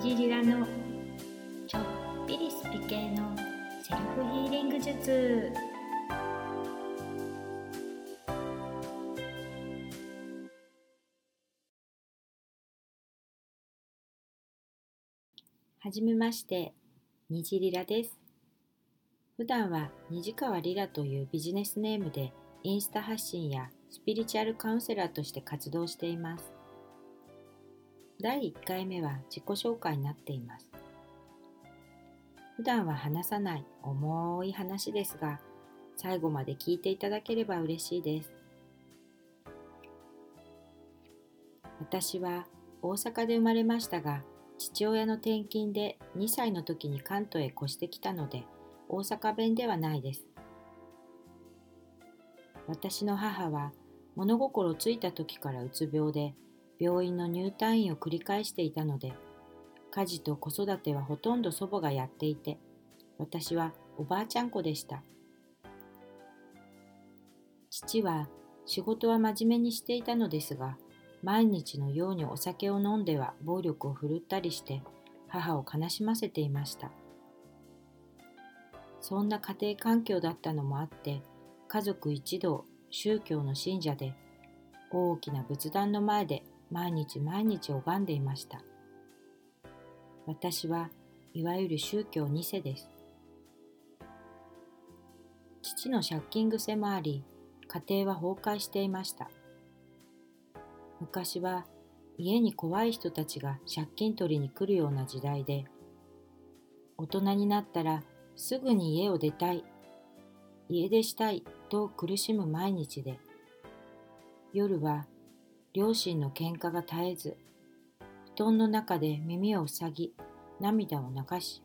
虹リラのちょっぴりスピ系のセルフヒーリング術。はじめまして虹リラです。普段は虹川リラというビジネスネームでインスタ発信やスピリチュアルカウンセラーとして活動しています。第1回目は自己紹介になっています。普段は話さない重い話ですが、最後まで聞いていただければ嬉しいです。私は大阪で生まれましたが、父親の転勤で2歳の時に関東へ越してきたので、大阪弁ではないです。私の母は物心ついた時からうつ病で病院の入退院を繰り返していたので家事と子育てはほとんど祖母がやっていて私はおばあちゃん子でした。父は仕事は真面目にしていたのですが毎日のようにお酒を飲んでは暴力を振るったりして母を悲しませていました。そんな家庭環境だったのもあって家族一同宗教の信者で大きな仏壇の前で毎日毎日拝んでいました。私はいわゆる宗教2世です。父の借金癖もあり、家庭は崩壊していました。昔は家に怖い人たちが借金取りに来るような時代で、大人になったらすぐに家を出たい、家出したいと苦しむ毎日で、夜は両親の喧嘩が絶えず、布団の中で耳を塞ぎ、涙を流し、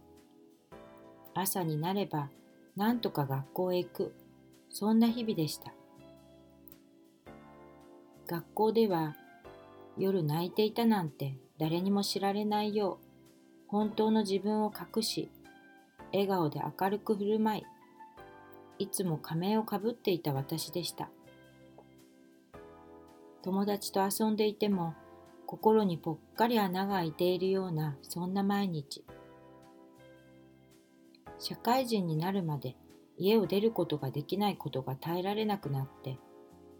朝になれば何とか学校へ行く、そんな日々でした。学校では夜泣いていたなんて誰にも知られないよう、本当の自分を隠し、笑顔で明るく振る舞い、いつも仮面をかぶっていた私でした。友達と遊んでいても心にぽっかり穴が開いているようなそんな毎日。社会人になるまで家を出ることができないことが耐えられなくなって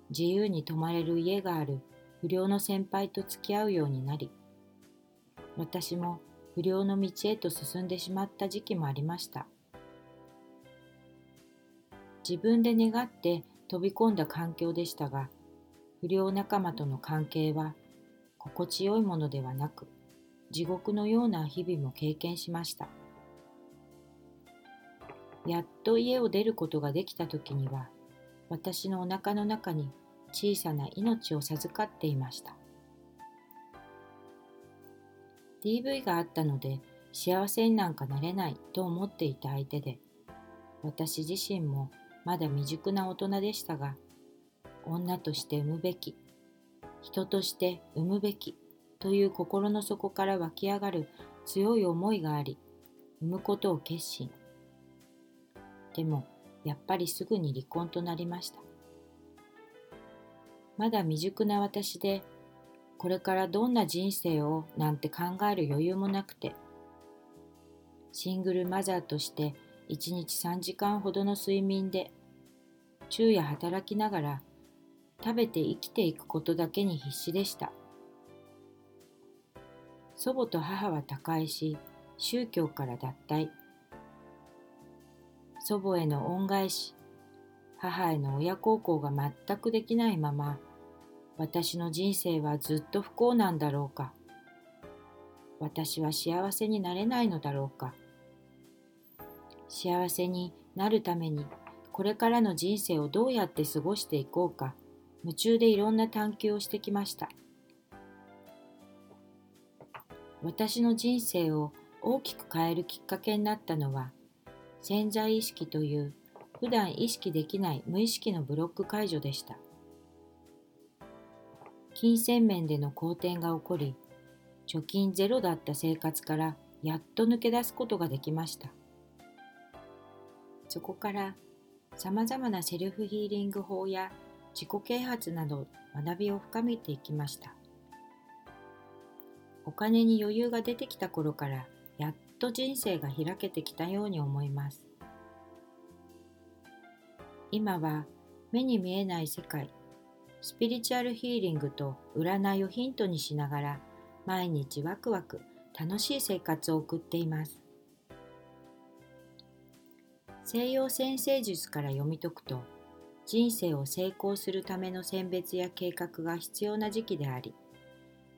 自由に泊まれる家がある不良の先輩と付き合うようになり私も不良の道へと進んでしまった時期もありました。自分で願って飛び込んだ環境でしたが不良仲間との関係は心地よいものではなく地獄のような日々も経験しました。やっと家を出ることができた時には私のお腹の中に小さな命を授かっていました。DV があったので幸せになんかなれないと思っていた相手で私自身もまだ未熟な大人でしたが女として産むべき。人として産むべき。という心の底から湧き上がる強い思いがあり産むことを決心。でもやっぱりすぐに離婚となりました。まだ未熟な私でこれからどんな人生をなんて考える余裕もなくてシングルマザーとして1日3時間ほどの睡眠で昼夜働きながら食べて生きていくことだけに必死でした。祖母と母は他界し、宗教から脱退。祖母への恩返し、母への親孝行が全くできないまま、私の人生はずっと不幸なんだろうか。私は幸せになれないのだろうか。幸せになるためにこれからの人生をどうやって過ごしていこうか夢中でいろんな探求をしてきました。私の人生を大きく変えるきっかけになったのは潜在意識という普段意識できない無意識のブロック解除でした。金銭面での好転が起こり貯金ゼロだった生活からやっと抜け出すことができました。そこからさまざまなセルフヒーリング法や自己啓発など学びを深めていきました。お金に余裕が出てきた頃からやっと人生が開けてきたように思います。今は目に見えない世界スピリチュアルヒーリングと占いをヒントにしながら毎日ワクワク楽しい生活を送っています。西洋先生術から読み解くと人生を成功するための選別や計画が必要な時期であり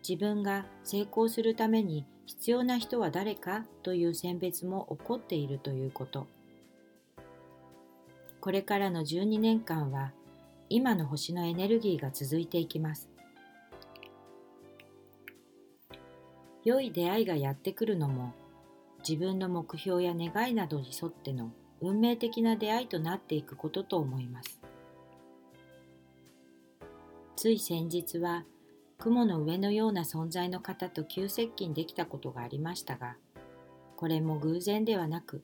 自分が成功するために必要な人は誰かという選別も起こっているということ。これからの12年間は今の星のエネルギーが続いていきます。良い出会いがやってくるのも自分の目標や願いなどに沿っての運命的な出会いとなっていくことと思います。つい先日は雲の上のような存在の方と急接近できたことがありましたがこれも偶然ではなく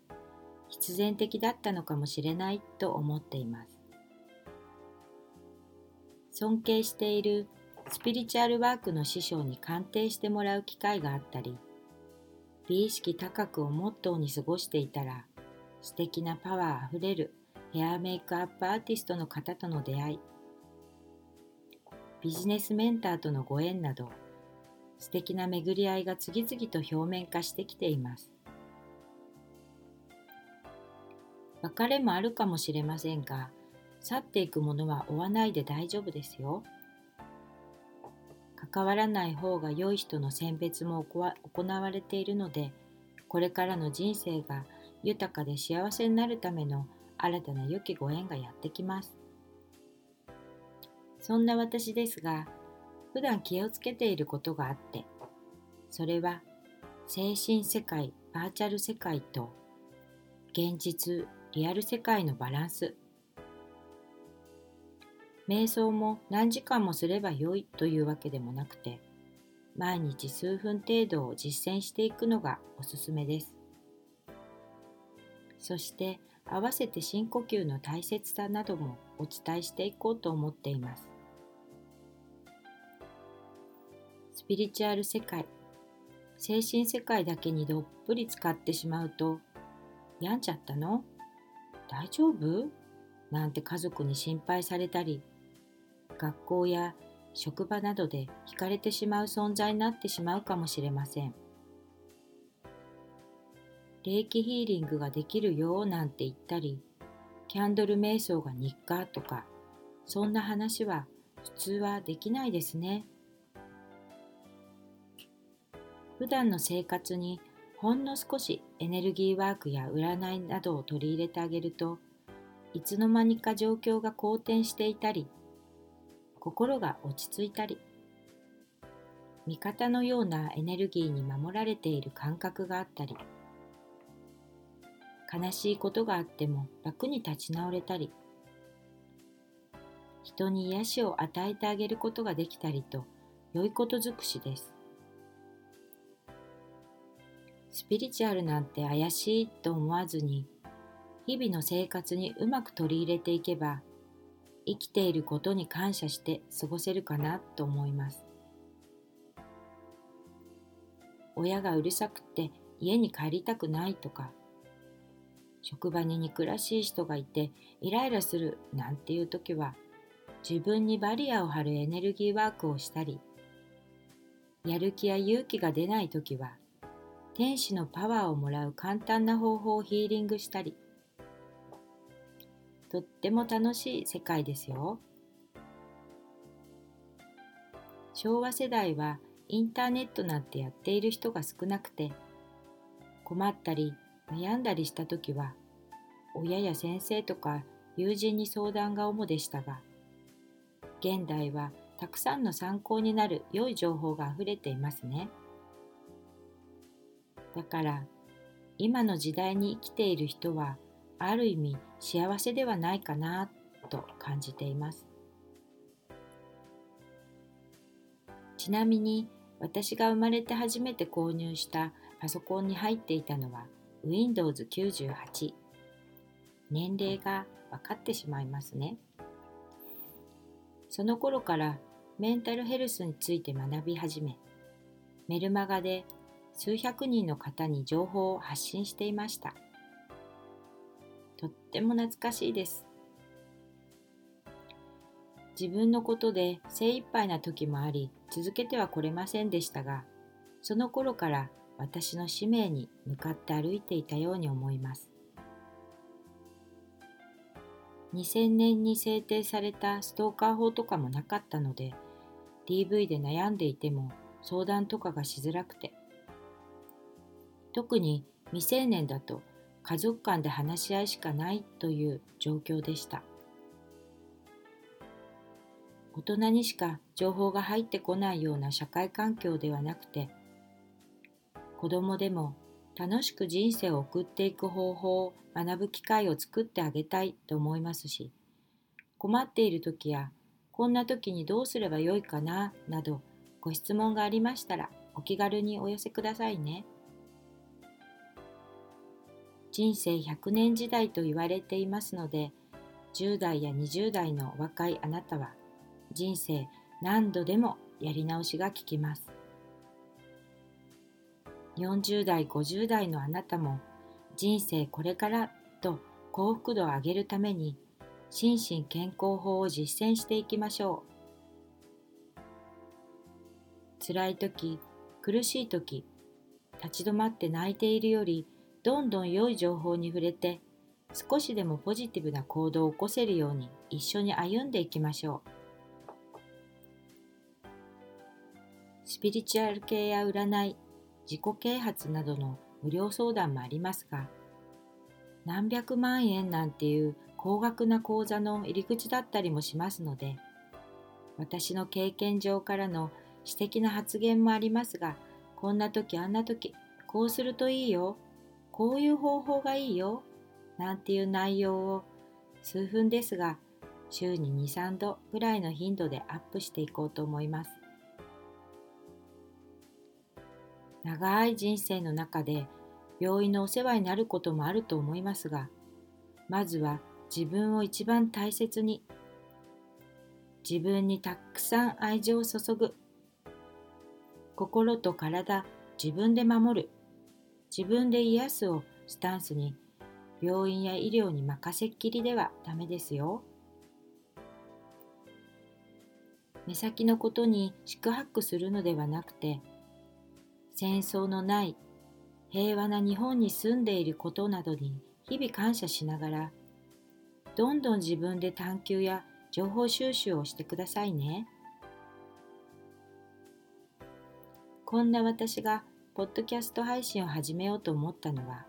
必然的だったのかもしれないと思っています。尊敬しているスピリチュアルワークの師匠に鑑定してもらう機会があったり美意識高くをモットーに過ごしていたら素敵なパワーあふれるヘアメイクアップアーティストの方との出会いビジネスメンターとのご縁など素敵な巡り合いが次々と表面化してきています。別れもあるかもしれませんが去っていくものは追わないで大丈夫ですよ。関わらない方が良い人の選別も行われているのでこれからの人生が豊かで幸せになるための新たな良きご縁がやってきます。そんな私ですが、普段気をつけていることがあって、それは精神世界、バーチャル世界と現実、リアル世界のバランス。瞑想も何時間もすればよいというわけでもなくて、毎日数分程度を実践していくのがおすすめです。そして合わせて深呼吸の大切さなどもお伝えしていこうと思っています。ピリチュアル世界。精神世界だけにどっぷり使ってしまうと病んじゃったの？大丈夫？なんて家族に心配されたり学校や職場などで惹かれてしまう存在になってしまうかもしれません。霊気ヒーリングができるよなんて言ったりキャンドル瞑想が日課とかそんな話は普通はできないですね。普段の生活にほんの少しエネルギーワークや占いなどを取り入れてあげるといつの間にか状況が好転していたり心が落ち着いたり味方のようなエネルギーに守られている感覚があったり悲しいことがあっても楽に立ち直れたり人に癒しを与えてあげることができたりと良いこと尽くしです。スピリチュアルなんて怪しいと思わずに日々の生活にうまく取り入れていけば生きていることに感謝して過ごせるかなと思います。親がうるさくって家に帰りたくないとか職場に憎らしい人がいてイライラするなんていう時は自分にバリアを張るエネルギーワークをしたりやる気や勇気が出ない時は天使のパワーをもらう簡単な方法をヒーリングしたりとっても楽しい世界ですよ昭和世代はインターネットなんてやっている人が少なくて困ったり悩んだりした時は親や先生とか友人に相談が主でしたが現代はたくさんの参考になる良い情報があふれていますね。だから今の時代に生きている人はある意味幸せではないかなと感じています。ちなみに私が生まれて初めて購入したパソコンに入っていたのは Windows 98年齢が分かってしまいますね。その頃からメンタルヘルスについて学び始めメルマガで数百人の方に情報を発信していました。とっても懐かしいです。自分のことで精一杯な時もあり続けてはこれませんでしたがその頃から私の使命に向かって歩いていたように思います2000年に制定されたストーカー法とかもなかったので DV で悩んでいても相談とかがしづらくて特に未成年だと家族間で話し合いしかないという状況でした大人にしか情報が入ってこないような社会環境ではなくて子供でも楽しく人生を送っていく方法を学ぶ機会を作ってあげたいと思いますし困っている時やこんな時にどうすればよいかななどご質問がありましたらお気軽にお寄せくださいね。人生100年時代と言われていますので10代や20代の若いあなたは人生何度でもやり直しが効きます。40代50代のあなたも人生これからと幸福度を上げるために心身健康法を実践していきましょう。辛い時苦しい時立ち止まって泣いているよりどんどん良い情報に触れて少しでもポジティブな行動を起こせるように一緒に歩んでいきましょう。スピリチュアル系や占い自己啓発などの無料相談もありますが何百万円なんていう高額な講座の入り口だったりもしますので私の経験上からの私的な発言もありますがこんな時あんな時こうするといいよこういう方法がいいよなんていう内容を数分ですが週に2、3度ぐらいの頻度でアップしていこうと思います。長い人生の中で病院のお世話になることもあると思いますが、まずは自分を一番大切に、自分にたくさん愛情を注ぐ、心と体自分で守る、自分で癒すをスタンスに病院や医療に任せっきりではダメですよ。目先のことに四苦八苦するのではなくて戦争のない平和な日本に住んでいることなどに日々感謝しながらどんどん自分で探求や情報収集をしてくださいね。こんな私がポッドキャスト配信を始めようと思ったのは、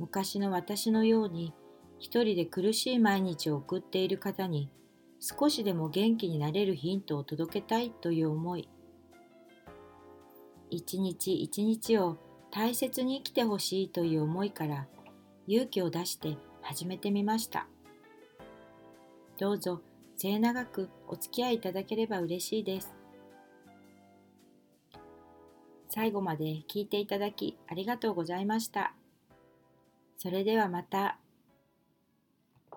昔の私のように一人で苦しい毎日を送っている方に少しでも元気になれるヒントを届けたいという思い。一日一日を大切に生きてほしいという思いから勇気を出して始めてみました。どうぞ末永くお付き合いいただければ嬉しいです。最後まで聞いていただきありがとうございました。それではまた。